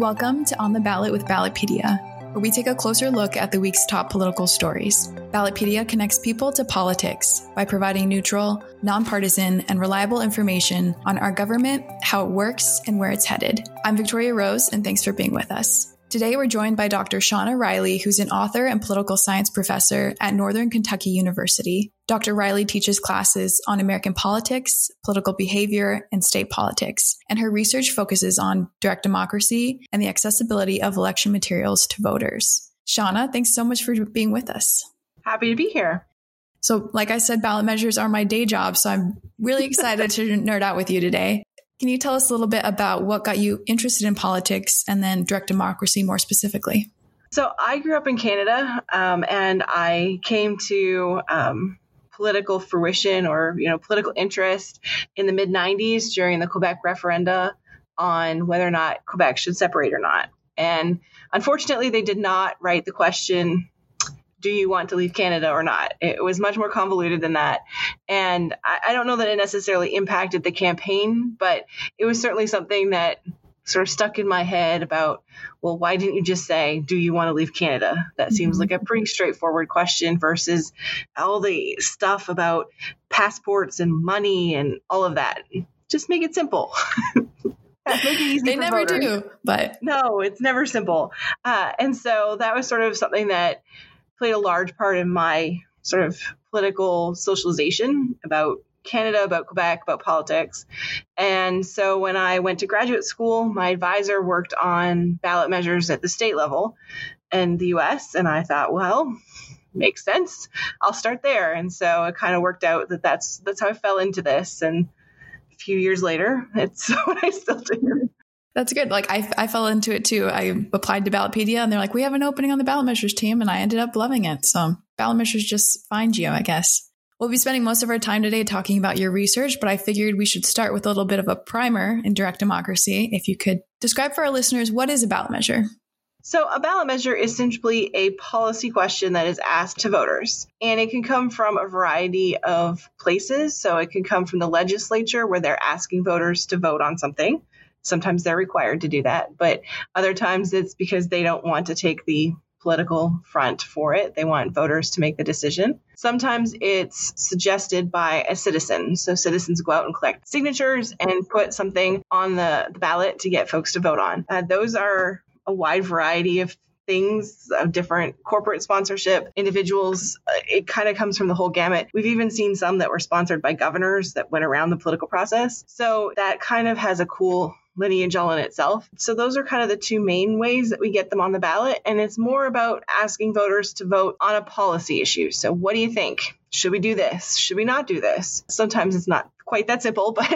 Welcome to On the Ballot with Ballotpedia, where we take a closer look at the week's top political stories. Ballotpedia connects people to politics by providing neutral, nonpartisan, and reliable information on our government, how it works, and where it's headed. I'm Victoria Rose, and thanks for being with us. Today, we're joined by Dr. Shauna Reilly, who's an author and political science professor at Northern Kentucky University. Dr. Reilly teaches classes on American politics, political behavior, and state politics, and her research focuses on direct democracy and the accessibility of election materials to voters. Shauna, thanks so much for being with us. Happy to be here. So, like I said, ballot measures are my day job, so I'm really excited to nerd out with you today. Can you tell us a little bit about what got you interested in politics and then direct democracy more specifically? So, I grew up in Canada um, and I came to um, political fruition or you know political interest in the mid 90s during the Quebec referenda on whether or not Quebec should separate or not. And unfortunately, they did not write the question do you want to leave Canada or not? It was much more convoluted than that. And I, I, don't know that it necessarily impacted the campaign, but it was certainly something that sort of stuck in my head about, well, why didn't you just say, do you want to leave Canada? That seems like a mm-hmm. pretty straightforward question versus all the stuff about passports and money and all of that. Just make it simple. make it easy they never voters. do but no it's never simple uh, and so that was sort of something that played a large part in my sort of political socialization about Canada, about Quebec, about politics. And so when I went to graduate school, my advisor worked on ballot measures at the state level in the US. And I thought, well, makes sense. I'll start there. And so it kind of worked out that that's, that's how I fell into this. And a few years later, it's what I still do. That's good. Like I, I fell into it too. I applied to Ballotpedia and they're like, we have an opening on the ballot measures team. And I ended up loving it. So ballot measures just find you, I guess. We'll be spending most of our time today talking about your research, but I figured we should start with a little bit of a primer in direct democracy. If you could describe for our listeners, what is a ballot measure? So, a ballot measure is simply a policy question that is asked to voters. And it can come from a variety of places. So, it can come from the legislature where they're asking voters to vote on something. Sometimes they're required to do that, but other times it's because they don't want to take the political front for it. They want voters to make the decision. Sometimes it's suggested by a citizen. So citizens go out and collect signatures and put something on the, the ballot to get folks to vote on. Uh, those are a wide variety of things of different corporate sponsorship individuals uh, it kind of comes from the whole gamut we've even seen some that were sponsored by governors that went around the political process so that kind of has a cool lineage all in itself. So those are kind of the two main ways that we get them on the ballot. And it's more about asking voters to vote on a policy issue. So what do you think? Should we do this? Should we not do this? Sometimes it's not quite that simple, but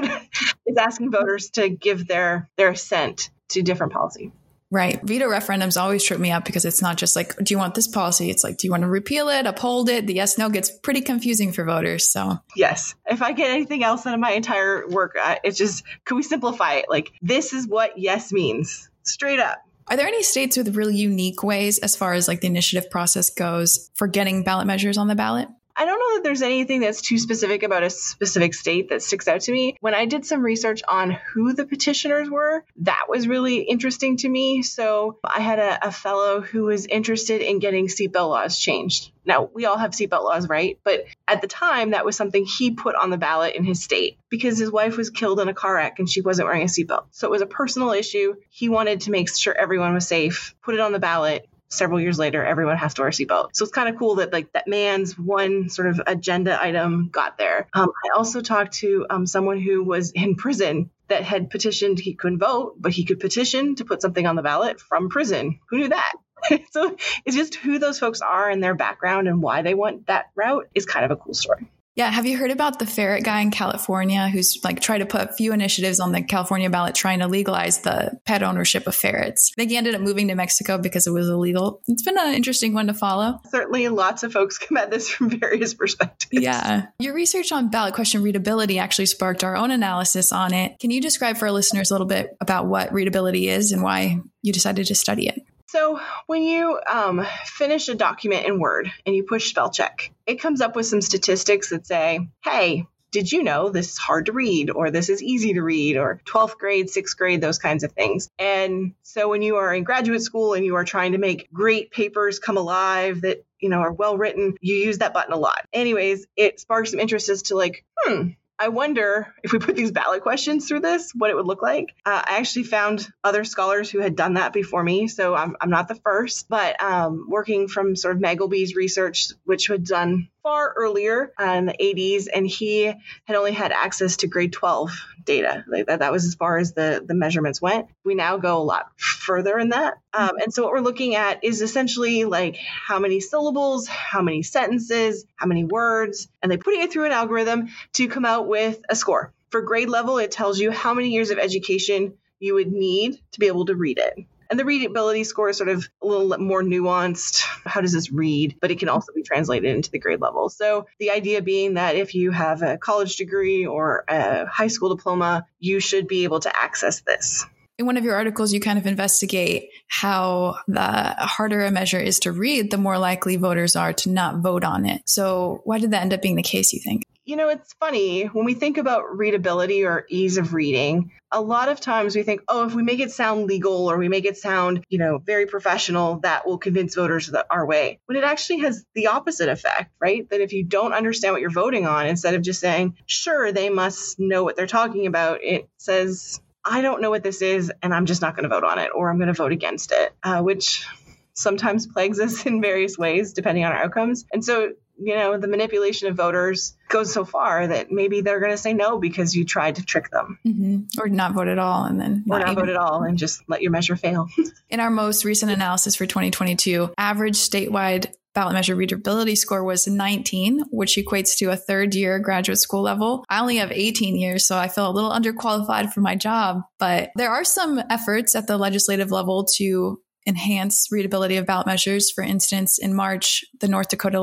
it's asking voters to give their their assent to different policy. Right. Veto referendums always trip me up because it's not just like, do you want this policy? It's like, do you want to repeal it, uphold it? The yes no gets pretty confusing for voters. So, yes. If I get anything else out of my entire work, it's just, can we simplify it? Like, this is what yes means straight up. Are there any states with really unique ways as far as like the initiative process goes for getting ballot measures on the ballot? I don't know that there's anything that's too specific about a specific state that sticks out to me. When I did some research on who the petitioners were, that was really interesting to me. So I had a, a fellow who was interested in getting seatbelt laws changed. Now, we all have seatbelt laws, right? But at the time, that was something he put on the ballot in his state because his wife was killed in a car wreck and she wasn't wearing a seatbelt. So it was a personal issue. He wanted to make sure everyone was safe, put it on the ballot several years later, everyone has to wear a seatbelt. So it's kind of cool that like that man's one sort of agenda item got there. Um, I also talked to um, someone who was in prison that had petitioned he couldn't vote, but he could petition to put something on the ballot from prison. Who knew that? so it's just who those folks are and their background and why they want that route is kind of a cool story. Yeah. Have you heard about the ferret guy in California who's like tried to put a few initiatives on the California ballot trying to legalize the pet ownership of ferrets? I think he ended up moving to Mexico because it was illegal. It's been an interesting one to follow. Certainly, lots of folks come at this from various perspectives. Yeah. Your research on ballot question readability actually sparked our own analysis on it. Can you describe for our listeners a little bit about what readability is and why you decided to study it? So, when you um, finish a document in Word and you push spell check, it comes up with some statistics that say, hey, did you know this is hard to read or this is easy to read or 12th grade, 6th grade, those kinds of things. And so when you are in graduate school and you are trying to make great papers come alive that you know are well written you use that button a lot anyways it sparks some interest as to like hmm I wonder if we put these ballot questions through this, what it would look like. Uh, I actually found other scholars who had done that before me, so I'm, I'm not the first, but um, working from sort of Magleby's research, which had done far earlier in the 80s, and he had only had access to grade 12 data. Like that, that was as far as the, the measurements went. We now go a lot further in that. Um, and so what we're looking at is essentially like how many syllables, how many sentences, how many words, and they're putting it through an algorithm to come out with a score. For grade level, it tells you how many years of education you would need to be able to read it. And the readability score is sort of a little more nuanced. How does this read? But it can also be translated into the grade level. So the idea being that if you have a college degree or a high school diploma, you should be able to access this. In one of your articles, you kind of investigate how the harder a measure is to read, the more likely voters are to not vote on it. So, why did that end up being the case, you think? You know, it's funny when we think about readability or ease of reading, a lot of times we think, oh, if we make it sound legal or we make it sound, you know, very professional, that will convince voters that our way. When it actually has the opposite effect, right? That if you don't understand what you're voting on, instead of just saying, sure, they must know what they're talking about, it says, I don't know what this is, and I'm just not going to vote on it, or I'm going to vote against it, uh, which sometimes plagues us in various ways depending on our outcomes. And so you know, the manipulation of voters goes so far that maybe they're going to say no because you tried to trick them. Mm-hmm. Or not vote at all and then or not, not vote at all and just let your measure fail. In our most recent analysis for 2022, average statewide ballot measure readability score was 19, which equates to a third year graduate school level. I only have 18 years, so I feel a little underqualified for my job, but there are some efforts at the legislative level to enhance readability of ballot measures. For instance, in March, the North Dakota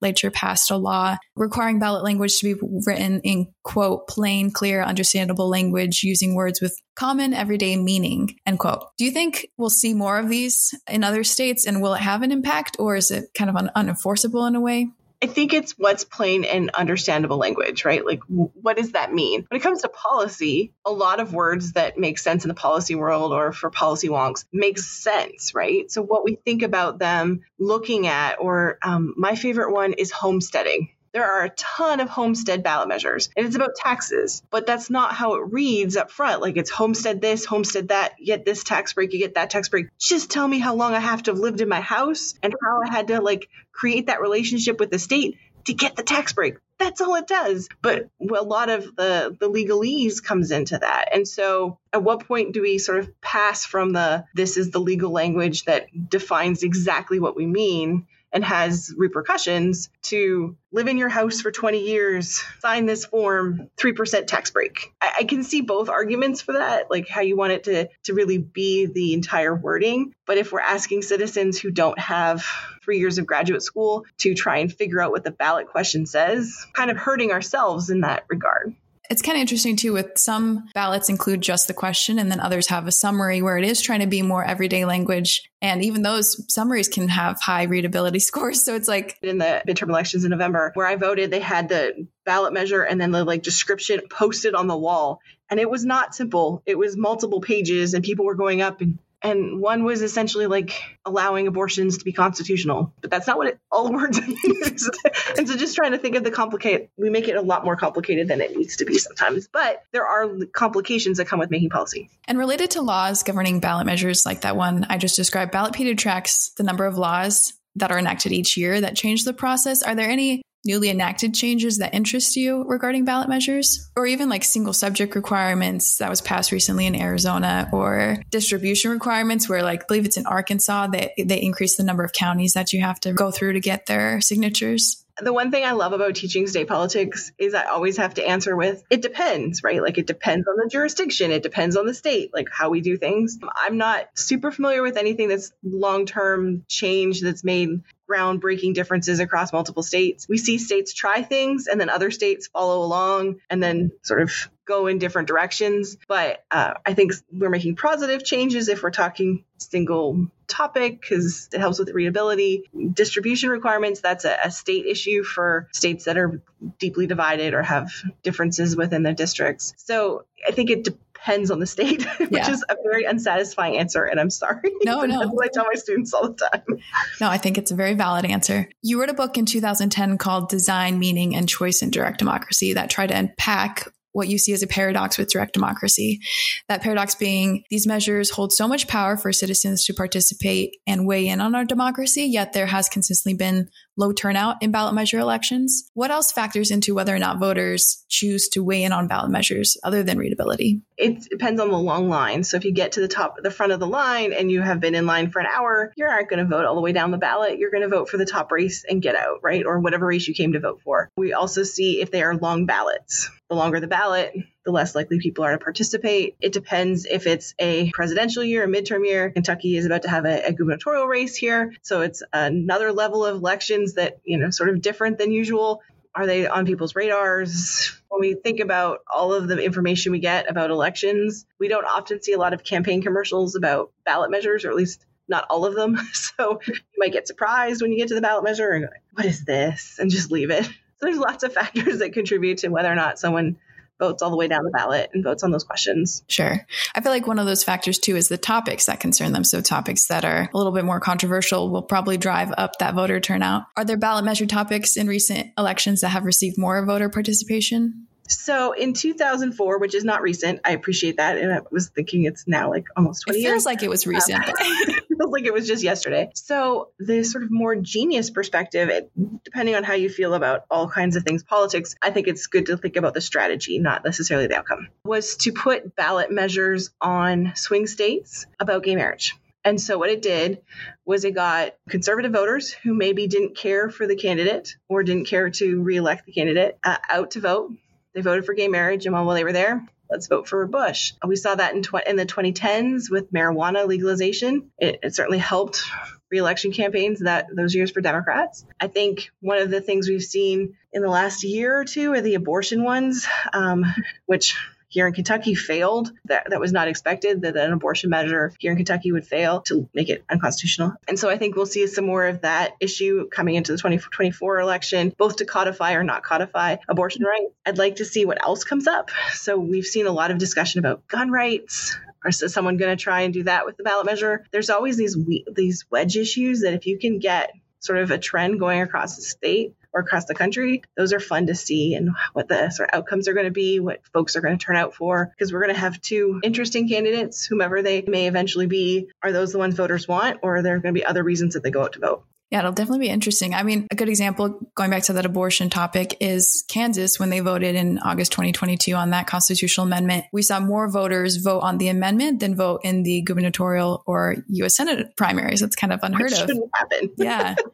legislature passed a law requiring ballot language to be written in quote plain, clear, understandable language using words with common everyday meaning end quote. Do you think we'll see more of these in other states, and will it have an impact, or is it kind of un- unenforceable in a way? I think it's what's plain and understandable language, right? Like, what does that mean? When it comes to policy, a lot of words that make sense in the policy world or for policy wonks makes sense, right? So, what we think about them looking at, or um, my favorite one is homesteading. There are a ton of homestead ballot measures, and it's about taxes, but that's not how it reads up front. Like it's homestead this, homestead that, you get this tax break, you get that tax break. Just tell me how long I have to have lived in my house and how I had to like create that relationship with the state to get the tax break. That's all it does. But a lot of the the legalese comes into that. And so at what point do we sort of pass from the this is the legal language that defines exactly what we mean and has repercussions to live in your house for 20 years, sign this form, 3% tax break. I, I, can see both arguments for that, like how you want it to, to really be the entire wording. But if we're asking citizens who don't have three years of graduate school to try and figure out what the ballot question says, kind of hurting ourselves in that regard. It's kind of interesting too, with some ballots include just the question, and then others have a summary where it is trying to be more everyday language. And even those summaries can have high readability scores. So it's like in the midterm elections in November, where I voted, they had the ballot measure and then the like description posted on the wall. And it was not simple. It was multiple pages, and people were going up and and one was essentially like allowing abortions to be constitutional but that's not what it, all words use and so just trying to think of the complicate we make it a lot more complicated than it needs to be sometimes but there are complications that come with making policy. And related to laws governing ballot measures like that one i just described ballotpedia tracks the number of laws that are enacted each year that change the process. Are there any newly enacted changes that interest you regarding ballot measures or even like single subject requirements that was passed recently in Arizona or distribution requirements where like I believe it's in Arkansas they they increase the number of counties that you have to go through to get their signatures the one thing I love about teaching state politics is I always have to answer with it depends, right? Like it depends on the jurisdiction, it depends on the state, like how we do things. I'm not super familiar with anything that's long term change that's made groundbreaking differences across multiple states. We see states try things and then other states follow along and then sort of go in different directions. But uh, I think we're making positive changes if we're talking single topic because it helps with readability. Distribution requirements, that's a, a, state issue for states that are deeply divided or have differences within their districts. So I think it depends on the state, which yeah. is a very unsatisfying answer. And I'm sorry. No, no. That's what I tell my students all the time. No, I think it's a very valid answer. You wrote a book in 2010 called Design, Meaning, and Choice in Direct Democracy that tried to unpack what you see as a paradox with direct democracy. That paradox being these measures hold so much power for citizens to participate and weigh in on our democracy, yet there has consistently been low turnout in ballot measure elections. What else factors into whether or not voters choose to weigh in on ballot measures other than readability? It depends on the long line. So if you get to the top, the front of the line and you have been in line for an hour, you aren't going to vote all the way down the ballot. You're going to vote for the top race and get out, right? Or whatever race you came to vote for. We also see if they are long ballots. The longer the ballot, the less likely people are to participate. It depends if it's a presidential year, a midterm year. Kentucky is about to have a, a, gubernatorial race here. So it's another level of elections that, you know, sort of different than usual. Are they on people's radars? When we think about all of the information we get about elections, we don't often see a lot of campaign commercials about ballot measures, or at least not all of them. So you might get surprised when you get to the ballot measure and go, what is this? And just leave it. So there's lots of factors that contribute to whether or not someone votes all the way down the ballot and votes on those questions. Sure. I feel like one of those factors too is the topics that concern them. So topics that are a little bit more controversial will probably drive up that voter turnout. Are there ballot measure topics in recent elections that have received more voter participation? So in 2004, which is not recent, I appreciate that. And I was thinking it's now like almost 20 it years. feels like it was recent. it feels like it was just yesterday. So the sort of more genius perspective, it, depending on how you feel about all kinds of things, politics, I think it's good to think about the strategy, not necessarily the outcome, was to put ballot measures on swing states about gay marriage. And so what it did was it got conservative voters who maybe didn't care for the candidate or didn't care to reelect the candidate uh, out to vote they voted for gay marriage, and while they were there, let's vote for Bush. We saw that in, tw- in the 2010s with marijuana legalization. It, it certainly helped reelection campaigns that those years for Democrats. I think one of the things we've seen in the last year or two are the abortion ones, um, which here in Kentucky failed. That, that was not expected that an abortion measure here in Kentucky would fail to make it unconstitutional. And so I think we'll see some more of that issue coming into the 2024 election, both to codify or not codify abortion rights. I'd like to see what else comes up. So we've seen a lot of discussion about gun rights, or is someone going to try and do that with the ballot measure? There's always these these wedge issues that if you can get sort of a trend going across the state or across the country, those are fun to see and what the sort of outcomes are going to be, what folks are going to turn out for, because we're going to have two interesting candidates, whomever they may eventually be. Are those the ones voters want, or are there going to be other reasons that they go out to vote? Yeah, it'll definitely be interesting. I mean, a good example, going back to that abortion topic, is Kansas when they voted in August 2022 on that constitutional amendment. We saw more voters vote on the amendment than vote in the gubernatorial or U.S. Senate primaries. That's kind of unheard Which of. Shouldn't happen. yeah.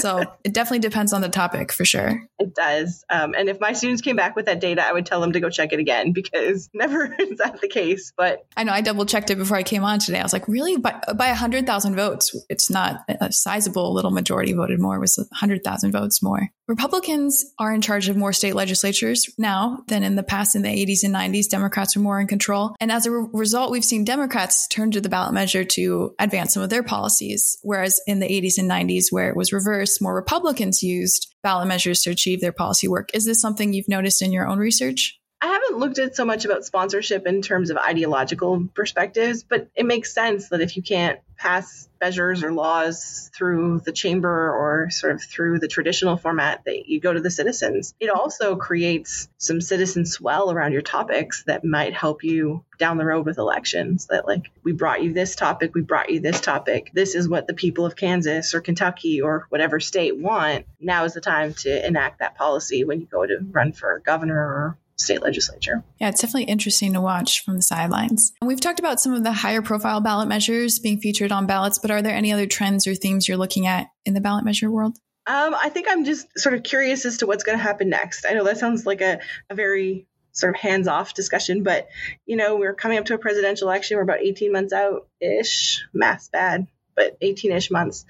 So it definitely depends on the topic for sure. Does. Um, and if my students came back with that data, I would tell them to go check it again because never is that the case. But I know I double checked it before I came on today. I was like, really? By, by 100,000 votes, it's not a sizable little majority voted more, it was 100,000 votes more. Republicans are in charge of more state legislatures now than in the past in the 80s and 90s. Democrats are more in control. And as a re- result, we've seen Democrats turn to the ballot measure to advance some of their policies. Whereas in the 80s and 90s, where it was reversed, more Republicans used ballot measures to achieve their policy work. Is this something you've noticed in your own research? I haven't looked at so much about sponsorship in terms of ideological perspectives, but it makes sense that if you can't pass measures or laws through the chamber or sort of through the traditional format that you go to the citizens. It also creates some citizen swell around your topics that might help you down the road with elections that like we brought you this topic, we brought you this topic. This is what the people of Kansas or Kentucky or whatever state want. Now is the time to enact that policy when you go to run for governor or state legislature. Yeah, it's definitely interesting to watch from the sidelines. And we've talked about some of the higher profile ballot measures being featured on ballots, but are there any other trends or themes you're looking at in the ballot measure world? Um, I think I'm just sort of curious as to what's going to happen next. I know that sounds like a, a very sort of hands off discussion, but you know, we're coming up to a presidential election. We're about 18 months out ish. Math's bad. But 18ish months.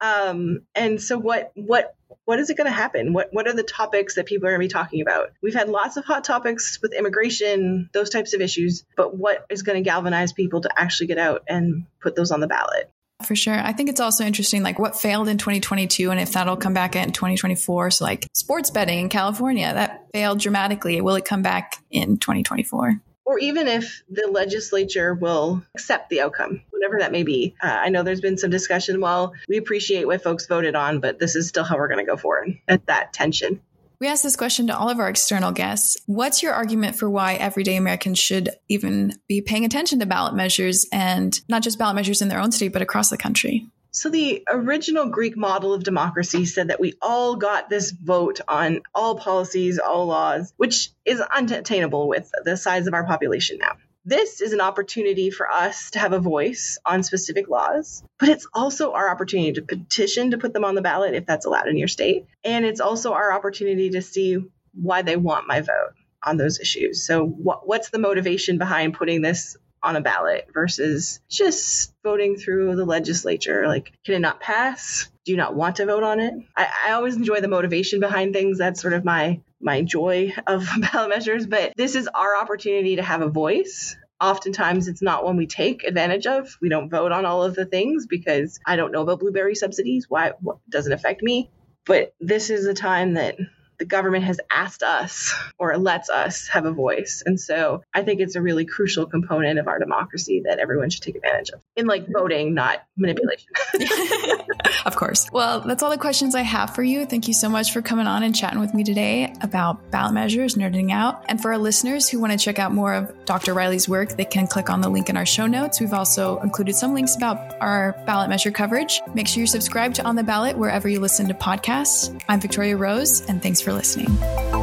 Um, and so what what what is it going to happen? What what are the topics that people are going to be talking about? We've had lots of hot topics with immigration, those types of issues, but what is going to galvanize people to actually get out and put those on the ballot? For sure. I think it's also interesting, like what failed in 2022 and if that'll come back in 2024. So, like sports betting in California, that failed dramatically. Will it come back in 2024? Or even if the legislature will accept the outcome, whatever that may be. Uh, I know there's been some discussion. Well, we appreciate what folks voted on, but this is still how we're going to go forward at that tension. We asked this question to all of our external guests. What's your argument for why everyday Americans should even be paying attention to ballot measures and not just ballot measures in their own state, but across the country? So, the original Greek model of democracy said that we all got this vote on all policies, all laws, which is unattainable with the size of our population now. This is an opportunity for us to have a voice on specific laws, but it's also our opportunity to petition to put them on the ballot if that's allowed in your state. And it's also our opportunity to see why they want my vote on those issues. So, what, what's the motivation behind putting this on a ballot versus just voting through the legislature. Like, can it not pass? Do you not want to vote on it? I, I always enjoy the motivation behind things. That's sort of my my joy of ballot measures. But this is our opportunity to have a voice. Oftentimes, it's not one we take advantage of. We don't vote on all of the things because I don't know about blueberry subsidies. Why? What doesn't affect me? But this is a time that the government has asked us or lets us have a voice. And so I think it's a really crucial component of our democracy that everyone should take advantage of in like voting, not manipulation. of course. Well, that's all the questions I have for you. Thank you so much for coming on and chatting with me today about ballot measures, nerding out. And for our listeners who want to check out more of Dr. Reilly's work, they can click on the link in our show notes. We've also included some links about our ballot measure coverage. Make sure you subscribe to On the Ballot wherever you listen to podcasts. I'm Victoria Rose, and thanks for listening.